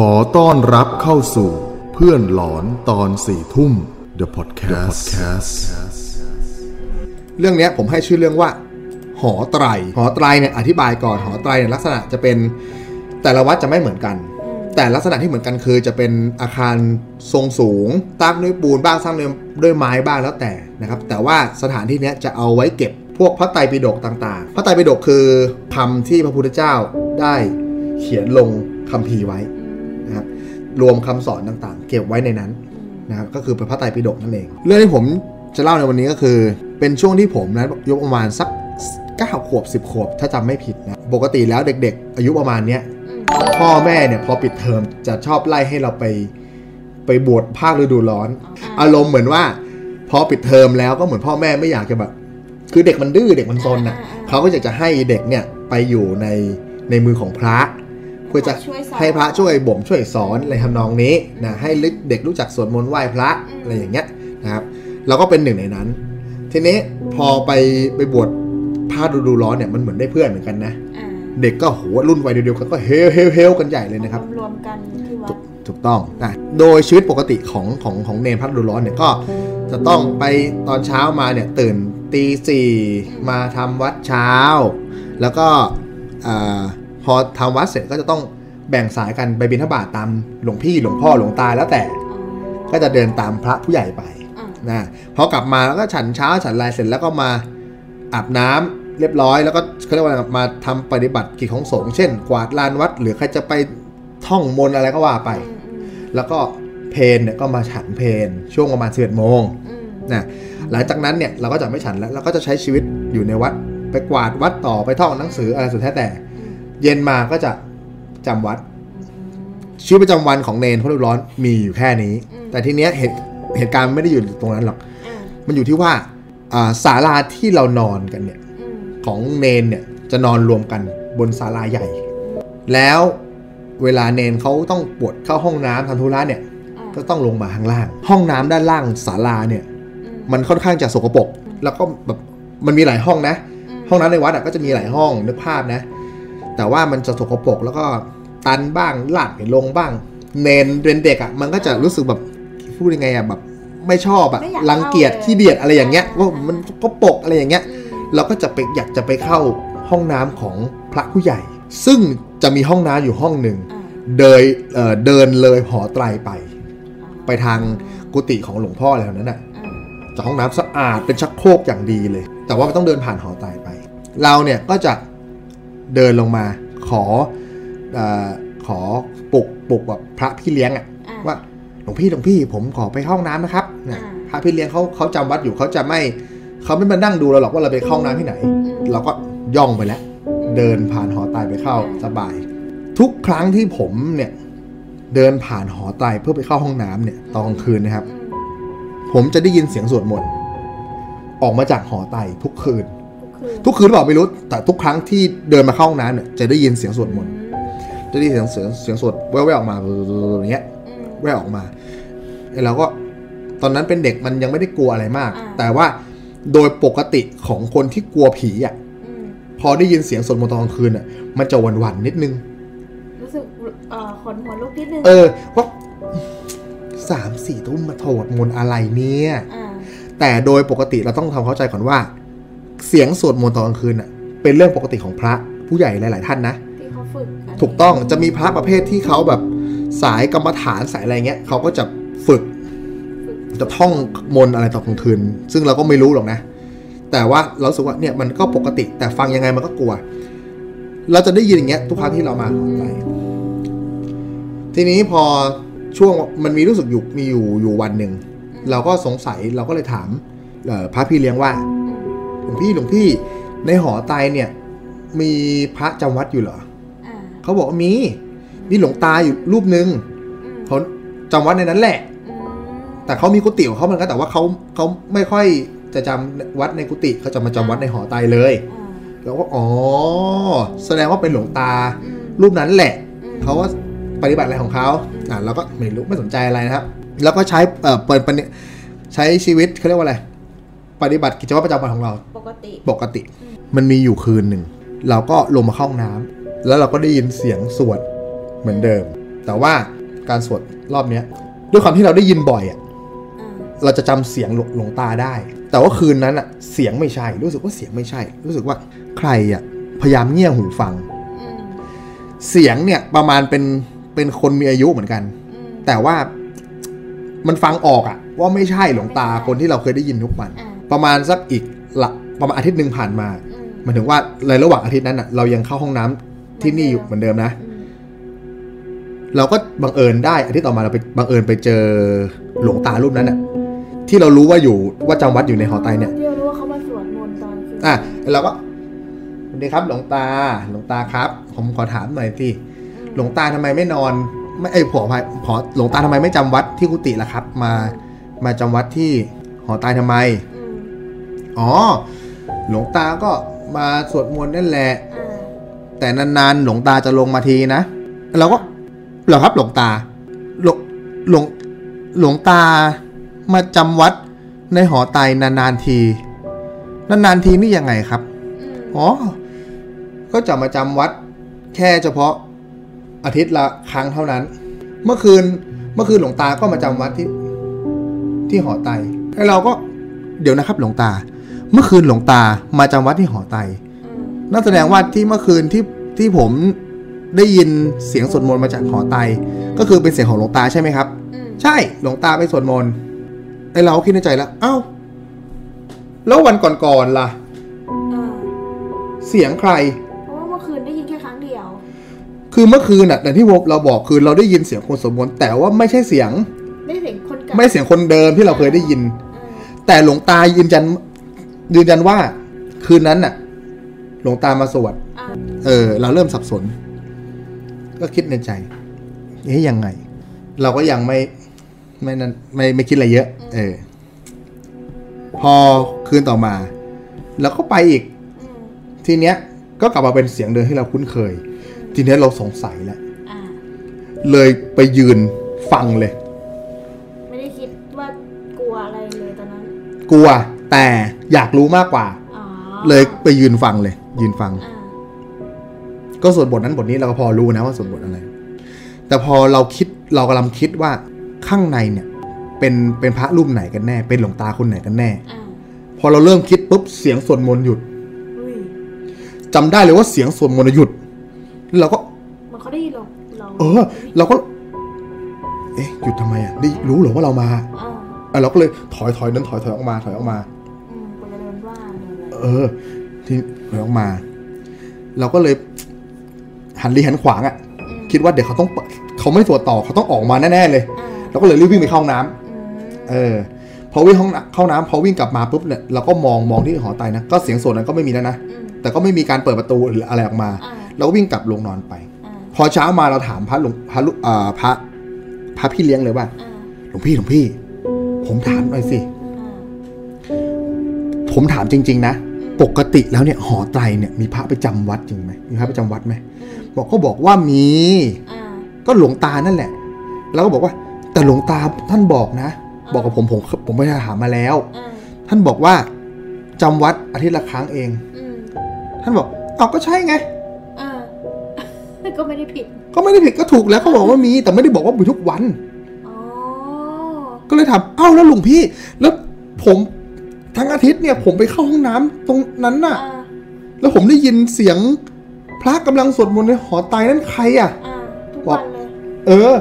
ขอต้อนรับเข้าสู่เพื่อนหลอนตอนสี่ทุ่ม The Podcast, The Podcast. เรื่องเนี้ยผมให้ชื่อเรื่องว่า หอไตร หอไตรเนี่ยอธิบายก่อนหอไตรเนี่ยลักษณะจะเป็นแต่ละวัดจะไม่เหมือนกัน แต่ลักษณะที่เหมือนกันคือจะเป็นอาคารทรงสูงตั้งด้วยปูนบ้างสร้างด้วยด้วยไม้บ้างแล้วแต่นะครับ แต่ว่าสถานที่เนี้ยจะเอาไว้เก็บพวกพระไตรปิฎกต่าง ๆ พระไตรปิฎกคือคำที่พระพุทธเจ้าได้เขียนลงคัมภีร์ไว้นะค รับรวมคำสอนต่างๆ เก็บไว้ในนั้นนะครับก็คือเป็นพระไตรปิฎกนั่นเอง เรื่องที่ผมจะเล่าในวันนี้ก็คือ เป็นช่วงที่ผมนะยกประมาณสัก9ขวบ 10 ขวบ ถ้าจำไม่ผิดนะปกติแล้วเด็ก ๆ อายุประมาณเนี้ยพ่อแม่เนี่ยพอปิดเทอมจะชอบไล่ให้เราไปไปบวชภาคฤดูร้อน อารมณ์เหมือนว่า พอปิดเทอมแล้วก็เหมือนพ่อแม่ไม่อยากจะแบบ คือเด็กมันดื้อเด็กมันซนน่ะเขาก็อยากจะให้เด็กเนี่ยไปอยู่ในในมือของพระเพื่อจะช่วยสอนให้พระช่วยบ่มช่วยสอนอะไรทำนองนี้นะให้เด็กรู้จักสวดมนต์ไหว้พระอะไรอย่างเงี้ยนะครับเราก็เป็นหนึ่งในนั้น ทีนี้พอไปไปบวชภาคฤดูร้อนเนี่ยมันเหมือนได้เพื่อนเหมือนกันนะอ่าเด็กก็โหรุ่นวัยเดียวกันก็เฮลเฮลเฮลกันใหญ่เลยนะครับรวมๆกันที่วัดถูกต้องนะโดยชีวิตปกติของของของเนรพักฤดูร้อนเนี่ยก็จะต้องไปตอนเช้ามาเนี่ยตื่นตีสี่มาทำวัดเช้า แล้วก็อาพอทำวัดเสร็จก็จะต้อง แบ่งสายกันไปบิณฑบาตตามหลวงพี่หลวงพ่อหลวงตาแล้วแต่ ก็จะเดินตามพระผู้ใหญ่ไปอ่านะพอกลับมาแล้วก็ฉันเช้าฉันลายเสร็จแล้วก็มาอาบน้ำเรียบร้อย แล้วก็เขาเรียกว่าอะไรมาทำปฏิบัติกิจของสงฆ์เช่น กวาดลานวัด หรือใครจะไปท่องมนต์อะไรก็ว่าไปอืมอืมแล้วก็เพนเนี่ยก็มาฉันเพนช่วงประมาณ11โมงอืมนะหลังจากนั้นเนี่ยเราก็จะไม่ฉันแล้วเราก็จะใช้ชีวิตอยู่ในวัด ไปกวาดวัดต่อไปท่องหนังสืออะไรสุดแท้แต่ เย็นมาก็จะ จำวัด ชีวิตประจำวันของเนนพระฤดูร้อนมีอยู่แค่นี้ แต่ทีเนี้ยเหตุเหตุการณ์ไม่ได้อยู่ตรงนั้นหรอกอ่ามันอยู่ที่ว่าอ่าศาลาที่เรานอนกันเนี่ยอืมของเนนเนี่ยจะนอนรวมกันบนศาลาใหญ่ แล้วเวลาเนนเขาต้องปวดเข้าห้องน้ำทำธุระเนี่ยอ่าก็ต้องลงมาข้างล่าง ห้องน้ำด้านล่างศาลาเนี่ยอืมมันค่อนข้างจะสกปรกแล้วก็แบบมันมีหลายห้องนะอืมห้องน้ำในวัดอะก็จะมีหลายห้องนึกภาพนะ แต่ว่ามันจะสกปรกแล้วก็ตันบ้างลาดไม่ลงบ้าง เนนเป็นเด็กอะมันก็จะรู้สึกแบบพูดยังไงอะแบบไม่ชอบอะไม่อยากรังเกียจเข้าเลย ขี้เดียดอะไรอย่างเงี้ยว่ามันสก็ปรกอะไรอย่างเงี้ยอืมเราก็จะไปอยากจะไปเข้าห้องน้ำของพระผู้ใหญ่ ซึ่งจะมีห้องน้ำอยู่ห้องหนึ่ง อ่าเดินเอ่อเดินเลยหอไตรไป ไปทางกุฏิของหลวงพ่ออะไรแถวนั้นน่ะอ่าจากห้องน้ำสะอาดเป็นชักโครกอย่างดีเลย แต่ว่ามันต้องเดินผ่านหอไตรไป เราเนี่ยก็จะ เดินลงมาขอเออขอปลุกปลุกแบบพระพี่เลี้ยงอะอ่าว่าหลวงพี่หลวงพี่ผมขอไปเข้าห้องน้ำนะครับนะอ่าพระพี่เลี้ยงเขาเขาจำวัดอยู่เขาจะไม่เขาไม่มานั่งดูเราหรอกว่าเราไปเข้าห้องน้ำที่ไหนอืมเราก็ย่องไปแล้ว เดินผ่านหอไตรไปเข้าสบาย ทุกครั้งที่ผมเนี่ย เดินผ่านหอไตรเพื่อไปเข้าห้องน้ำเนี่ยตอนกลางคืนนะครับอืมผมจะได้ยินเสียงสวดมนต์ออกมาจากหอไตรทุกคืน ทุกคืนทุกคืนหรือเปล่าไม่รู้ แต่ทุกครั้งที่เดินมาเข้าห้องน้ำเนี่ยจะได้ยินเสียงสวดมนต์จะได้ยินเสียงเสียงเสียงสวดแว่วๆออกมาอย่างเงี้ยอืมแว่วออกมาไอ้เราก็ตอนนั้นเป็นเด็กมันยังไม่ได้กลัวอะไรมากอ่าแต่ว่าโดยปกติของคนที่กลัวผีอะอืมพอได้ยินเสียงสวดมนต์ตอนกลางคืนอะ มันจะหวั่นๆนิดนึง รู้สึกเอ่อขนหัวลุกนิดนึง เออว่าสามสี่ทุ่มมาโถดมนต์อะไรเนี่ยอ่าแต่โดยปกติเราต้องทำเข้าใจก่อนว่า เสียงสวดมนต์ตอนกลางคืนอะเป็นเรื่องปกติของพระผู้ใหญ่หลาย ๆ ท่านนะ ที่เขาฝึกนนี้ถูกต้องจะมีพระประเภทที่เขาแบบสายกรรมฐานสายอะไรเงี้ยเขาก็จะฝึก จะท่องมนต์อะไรตอนกลางคืน ซึ่งเราก็ไม่รู้หรอกนะ แต่ว่าเรารู้สึกว่าเนี่ยมันก็ปกติแต่ฟังยังไงมันก็กลัว เราจะได้ยินอย่างเงี้ยทุกครั้งที่เรามาไปทีนี้พอช่วงมันมีรู้สึกอยู่มีอยู่อยู่วันหนึ่ง เราก็สงสัยเราก็เลยถามเอ่อพระพี่เลี้ยงว่าอืมห ลวงพี่หลวงพี่ในหอไตรเนี่ย มีพระจำวัดอยู่เหรออ่าเขาบอกว่ามี มีหลวงตาอยู่รูปหนึ่งอืมเขาจำวัดในนั้นแหละอืมแต่เขามีกุฏิของเขาเหมือนกันแต่ว่าเขาเขาไม่ค่อยจะจำวัดในกุฏิเขาจะมาจำวัดในหอไตรเลยอ่าแล้วก็อ๋อ แสดงว่าเป็นหลวงตาอืมรูปนั้นแหละอืมเขาว่าปฏิบัติอะไรของเขาอ่าเราก็ไม่รู้ไม่สนใจอะไรนะครับ แล้วก็ใช้เอ่อเปิดปฏิใช้ชีวิตเขาเรียกว่าอะไร ปฏิบัติกิจวัตรประจำวันของเรา ปกติ ปกติ มันมีอยู่คืนหนึ่ง เราก็ลงมาเข้าห้องน้ำแล้วเราก็ได้ยินเสียงสวดเหมือนเดิม แต่ว่าการสวดรอบเนี้ยด้วยความที่เราได้ยินบ่อยอะอ่าเราจะจำเสียงหลวหลวงตาได้ แต่ว่าคืนนั้นอะเสียงไม่ใช่ รู้สึกว่าเสียงไม่ใช่ รู้สึกว่าใครอะพยายามเงี่ยหูฟัง อืมเสียงเนี่ยประมาณเป็นเป็นคนมีอายุเหมือนกัน อืมแต่ว่ามันฟังออกอะว่าไม่ใช่หลวงตาคนที่เราเคยได้ยินทุกวัน อ่า ประมาณสักอีกละประมาณอาทิตย์หนึ่งผ่านมาอืมหมายถึงว่าในระหว่างอาทิตย์นั้นอะเรายังเข้าห้องน้ำที่นี่อยู่เหมือนเดิมนะอืมเราก็บังเอิญได้อาทิตย์ต่อมาเราไปบังเอิญไปเจอหลวงตารูปนั้นอะที่เรารู้ว่าอยู่ว่าจำวัดอยู่ในหอไตรเนี่ยที่เรารู้ว่าเขามาสวดมนต์ตอนคืนอะเราก็สวัสดีครับ หลวงตาหลวงตาครับ ผมขอถามหน่อยสิหลวงตาทำไมไม่นอน ไม่ไอ้ยผอภัยผอหลวงตาทำไมไม่จำวัดที่กุฏิล่ะครับ มามาจำวัดที่หอไตรทำไม อืมอ๋อ หลวงตาก็มาสวดมนต์นั่นแหละอ่าแต่นานๆ หลวงตาจะลงมาทีนะเราก็เหรอครับหลวงตา หลวงหลวงหลวงตามาจำวัดในหอไตรนานๆที นานๆทีนี่ยังไงครับอืมอ๋อ ก็จะมาจำวัดแค่เฉพาะอาทิตย์ละครั้งเท่านั้น เมื่อคืนเมื่อคืนหลวงตาก็มาจำวัดที่ที่หอไตรไอ้เราก็เดี๋ยวนะครับ หลวงตา เมื่อคืนหลวงตามาจำวัดที่หอไตรอืมนั่นแสดงว่าที่เมื่อคืนที่ที่ผมได้ยินเสียงสวดมนต์มาจากหอไตรก็คือเป็นเสียงของหลวงตาใช่ไหมครับอืมใช่หลวงตาไปสวดมนต์ไอ้เราก็คิดในใจแล้วเอ้า แล้ววันก่อนๆล่ะอ่าเสียงใครเพราะว่าเมื่อคืนได้ยินแค่ครั้งเดียว คือเมื่อคืนน่ะแต่ที่เราบอกคือเราได้ยินเสียงคนสวดมนต์แต่ว่าไม่ใช่เสียงได้เสียงคนเก่าไม่ใช่เสียงคนเดิมที่เราเคยได้ยินอ่าแต่หลวงตายืนยัน ยืนยันว่าคืนนั้นน่ะ หลวงตามาสวดอ่าเออ เราเริ่มสับสน ก็คิดในใจเอ๊ยยังไง เราก็ยังไม่ไม่นั้นไม่ไม่คิดอะไรเยอะ เออ พอคืนต่อมาแล้วก็ไปอีกอืมทีเนี้ย ก็กลับมาเป็นเสียงเดิมที่เราคุ้นเคย ทีเนี้ยเราสงสัยแล้วอ่าเลยไปยืนฟังเลย ไม่ได้คิดว่ากลัวอะไรเลยตอนนั้น กลัวแต่ อยากรู้มากกว่าอ๋อเลยไปยืนฟังเลย ยืนฟังอ่าก็สวดบทนั้นบทนี้เราก็พอรู้นะว่าสวดบทอะไร แต่พอเราคิดเรากำลังคิดว่าข้างในเนี่ย เป็นเป็นพระรูปไหนกันแน่ เป็นหลวงตาคนไหนกันแน่อ่าพอเราเริ่มคิดปุ๊บเสียงสวดมนต์หยุดอุ้ยจำได้เลยว่าเสียงสวดมนต์หยุดแล้วเราก็มันเขาได้ยินเราเราเออ เราก็ เอ๊ะหยุดทำไมอะได้รู้เหรอว่าเรามาอ่าเออเราก็เลยถอยถอยนั้นถอยถอยออกมาถอยออกมา เนี่ยแหละเออที่ถอยออกมา เราก็เลยหันรีหันขวางอะอืมคิดว่าเดี๋ยวเขาต้องเปิดเขาไม่สวดต่อเขาต้องออกมาแน่ๆเลยอ่าเราก็เลยรีบวิ่งไปเข้าห้องน้ำอืมเออ พอวิ่งห้องน้ำเข้าน้ำพอวิ่งกลับมาปุ๊บเนี่ยเราก็มองมองที่หอไตรนะก็เสียงสวดนั้นก็ไม่มีแล้วนะอืมแต่ก็ไม่มีการเปิดประตูหรืออะไรออกมาอ่าเราก็วิ่งกลับลงนอนไปอ่าพอเช้ามาเราถามพระหลวงพระลุอ่าพระพระพี่เลี้ยงเลยว่าอ่าหลวงพี่หลวงพี่ ผมถามหน่อยสิอ่าผมถามจริง ๆ นะ ปกติแล้วเนี่ยหอไตรเนี่ยมีพระไปจำวัดจริงไหมมีพระไปจำวัดไหมอืมบอกก็บอกว่ามีอ่าก็หลวงตานั่นแหละ แล้วก็บอกว่า แต่หลวงตาท่านบอกนะ บอกกับผมผมผมไปถามมาแล้วอ่าท่านบอกว่าจำวัดอาทิตย์ละครั้งเองอืมท่านบอกเอาก็ใช่ไงอ่าก็ไม่ได้ผิด ก็ไม่ได้ผิดก็ถูกแล้วเขาบอกว่ามี แต่ไม่ได้บอกว่ามีทุกวันอ๋อก็เลยถามเอ้าแล้วหลวงพี่ แล้วผม ทั้งอาทิตย์เนี่ยผมไปเข้าห้องน้ำตรงนั้นน่ะอ่าแล้วผมได้ยินเสียงพระกำลังสวดมนต์ในหอไตรนั่นใครอะอ่าทุกวันเลยเออ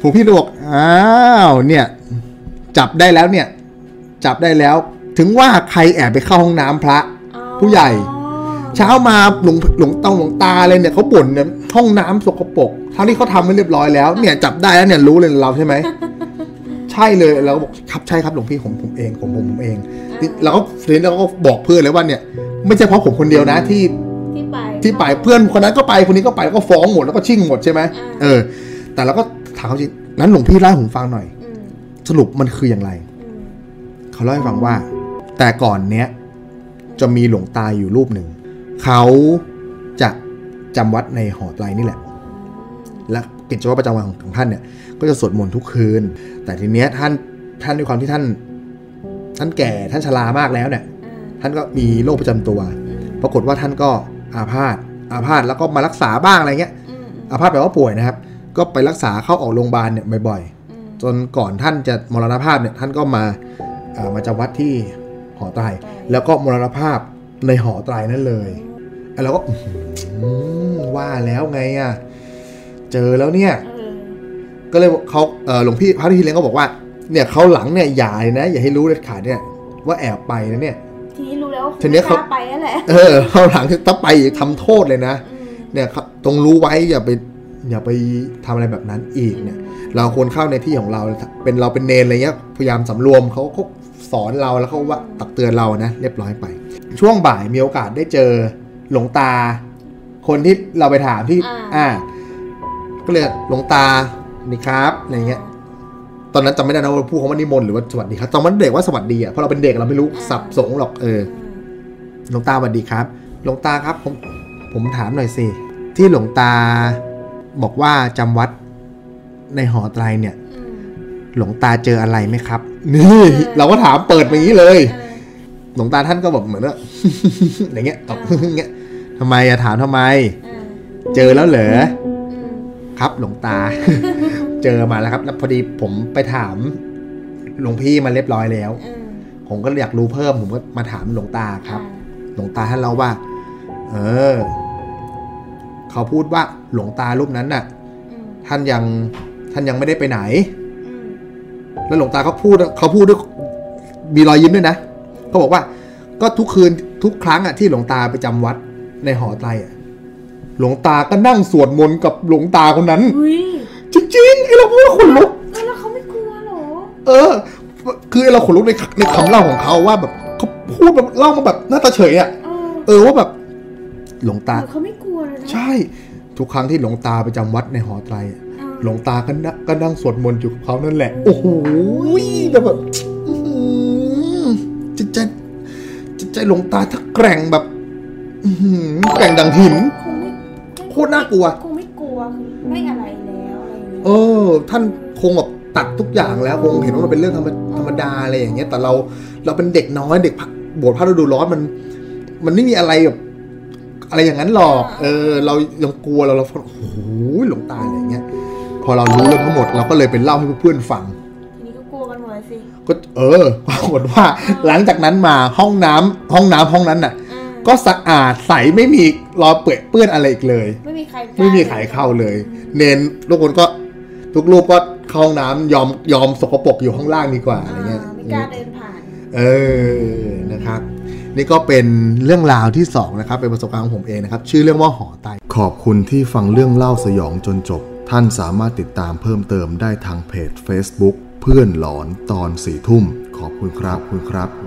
ผมพี่เลยบอกอ้าวเนี่ย จับได้แล้วเนี่ย จับได้แล้ว ถึงว่าใครแอบไปเข้าห้องน้ำพระอ๋อผู้ใหญ่ เช้ามาหลวงหลวงตาหลวงตาเลยเนี่ยเขาบ่นเนี่ยห้องน้ำสกปรกทั้งที่เขาทำไม่เรียบร้อยแล้วเนี่ยจับได้แล้วเนี่ยรู้เลยเราใช่ไหม ใช่เลยเราก็บอกครับใช่ครับหลวงพี่ผมผมเองผมผมผมเองนี่เราก็ทีนี้เราก็บอกเพื่อนเลยว่าเนี่ย ไม่ใช่เพราะผมคนเดียวนะที่ที่ไปที่ไปเพื่อนคนนั้นก็ไปคนนี้ก็ไปแล้วก็ฟ้องหมดแล้วก็ชิ่งหมดใช่ไหมอ่าเออ แต่เราก็ถามเขาจริงนั้นหลวงพี่เล่าให้ผมฟังหน่อยอืมสรุปมันคืออย่างไรอืมเขาเล่าให้ฟังว่า แต่ก่อนเนี้ยจะมีหลวงตาอยู่รูปหนึ่ง เขาจะจำวัดในหอไตรนี่แหละและ กิจวัตรประจำวันของของท่านเนี่ย ก็จะสวดมนต์ทุกคืน แต่ทีเนี้ยท่านท่านด้วยความที่ท่าน ท่านแก่ท่านชรามากแล้วเนี่ยอ่าท่านก็มีโรคประจำตัวอืมปรากฏว่าท่านก็อาพาธอาพาธแล้วก็มารักษาบ้างอะไรเงี้ยอืมอืมอาพาธแปลว่าป่วยนะครับ ก็ไปรักษาเข้าออกโรงพยาบาลเนี่ยบ่อยอืมๆจนก่อนท่านจะมรณภาพเนี่ยท่านก็มาเอ่อมาจำวัดที่หอไตรแล้วก็มรณภาพในหอไตรนั่นเลยแล้วเราก็อื้อหือว่าแล้วไงอะ เจอแล้วเนี่ยเออก็เลยเขาเอ่อหลวงพี่พระที่เลี้ยงก็บอกว่า เนี่ยเขาหลังเนี่ยอย่าเลยนะ อย่าให้รู้เด็ดขาดเนี่ย ว่าแอบไปนะเนี่ย ทีนี้รู้แล้วว่าทีนี้เขาไม่กล้ไปนั่นแหละ เออเขาหลังถ้าไปอีกทำโทษเลยนะอืมเนี่ยครับตรงรู้ไว้อย่าไปอย่าไปทำอะไรแบบนั้นอีกเนี่ย เราควรเข้าในที่ของเราเป็นเราเป็นเนรอะไรเงี้ยพยายามสำรวมเขาเขาสอนเราแล้วเขาว่าตักเตือนเรานะเรียบร้อยไป ช่วงบ่ายมีโอกาสได้เจอหลวงตา คนที่เราไปถามที่ อ่า ก็เลยหลวงตานี่ครับอะไรเงี้ย ตอนนั้นจำไม่ได้นะว่าพูดคำว่านิมนต์หรือว่าสวัสดีครับตอนนั้นเด็กว่าสวัสดีอะเพราะเราเป็นเด็กเราไม่รู้สับสงหรอกเออหลวงตาสวัสดีครับ หลวงตาครับผมผมถามหน่อยสิที่หลวงตาบอกว่าจำวัดในหอไตรเนี่ยอืมหลวงตาเจออะไรไหมครับ นี่ เราก็ถามเปิดมาอย่างนี้เลยเออหลวงตาท่านก็แบบเหมือนว่าอย่างเงี้ยตอบอย่างเงี้ยทำไมอะถามทำไมเออเจอแล้วเหรออืม ครับหลวงตา เจอมาแล้วครับ แล้วพอดีผมไปถามหลวงพี่มาเรียบร้อยแล้วอืมผมก็อยากรู้เพิ่ม ผมก็มาถามหลวงตาครับอ่าหลวงตาท่านเล่าว่า เออ เขาพูดว่าหลวงตารูปนั้นน่ะอืมท่านยังท่านยังไม่ได้ไปไหนอืมแล้วหลวงตาเขาพูดเขาพูดด้วยมีรอยยิ้มด้วยนะเขาบอกว่า ก็ทุกคืนทุกครั้งอะที่หลวงตาไปจำวัดในหอไตรอะ หลวงตาก็นั่งสวดมนต์กับหลวงตาคนนั้น อุ้ยจริงๆไอ้เราพูดแล้วขนลุกเออแล้วเขาไม่กลัวเหรอ เออ คือไอ้เราขนลุกในในคำเล่าของเขาว่าแบบเขาพูดแบบเล่ามาแบบหน้าตาเฉยอะ เออเออว่าแบบหลวงตา เหมือนเขาไม่กลัวเลยนะใช่ ทุกครั้งที่หลวงตาไปจำวัดในหอไตรอะเออ หลวงตาก็นั่งก็นั่งสวดมนต์อยู่กับเขานั่นแหละ โอ้โหแบบแบบอื้อหือจิตใจจิตใจหลวงตาถ้าแกร่งแบบ อื้อหือแกร่งดังหิน คงไม่โคตรน่ากลัวคงไม่กลัวคือไม่อะไรแล้วอะไรอย่างเงี้ยเออ ท่านคงแบบตัดทุกอย่างแล้วคงเห็นว่ามันเป็นเรื่องธรรมธรรมดาอะไรอย่างเงี้ย แต่เราเราเป็นเด็กน้อยเด็กพระบวชพระฤดูร้อนมัน มันไม่มีอะไรแบบอะไรอย่างนั้นหรอก เออ เรายังกลัวเราเราโอ้โหหลวงตาอะไรอย่างเงี้ย พอเรารู้เรื่องทั้งหมดเราก็เลยไปเล่าให้เพื่อนๆฟัง ทีนี้ก็กลัวกันหมดเลยสิ ก็เออปรากฏว่าหลังจากนั้นมาห้องน้ำห้องน้ำห้องนั้นน่ะอ่า ก็สะอาดใสไม่มีรอยเปื้อนเปื้อนอะไรอีกเลย ไม่มีใครกล้าไม่มีใครเข้าเลย เนนทุกคนก็ทุกรูปก็เข้าห้องน้ำยอมยอมสกปรกอยู่ข้างล่างดีกว่าอะไรเงี้ย อ่าไม่กล้าเดินผ่าน เออ นะครับ นี่ก็เป็นเรื่องราวที่สองนะครับ เป็นประสบการณ์ของผมเองนะครับ ชื่อเรื่องว่าหอไต ขอบคุณที่ฟังเรื่องเล่าสยองจนจบ ท่านสามารถติดตามเพิ่มเติมได้ทางเพจ Facebook เพื่อนหลอนตอนสี่ทุ่ม ขอบคุณครับขอบคุณครับ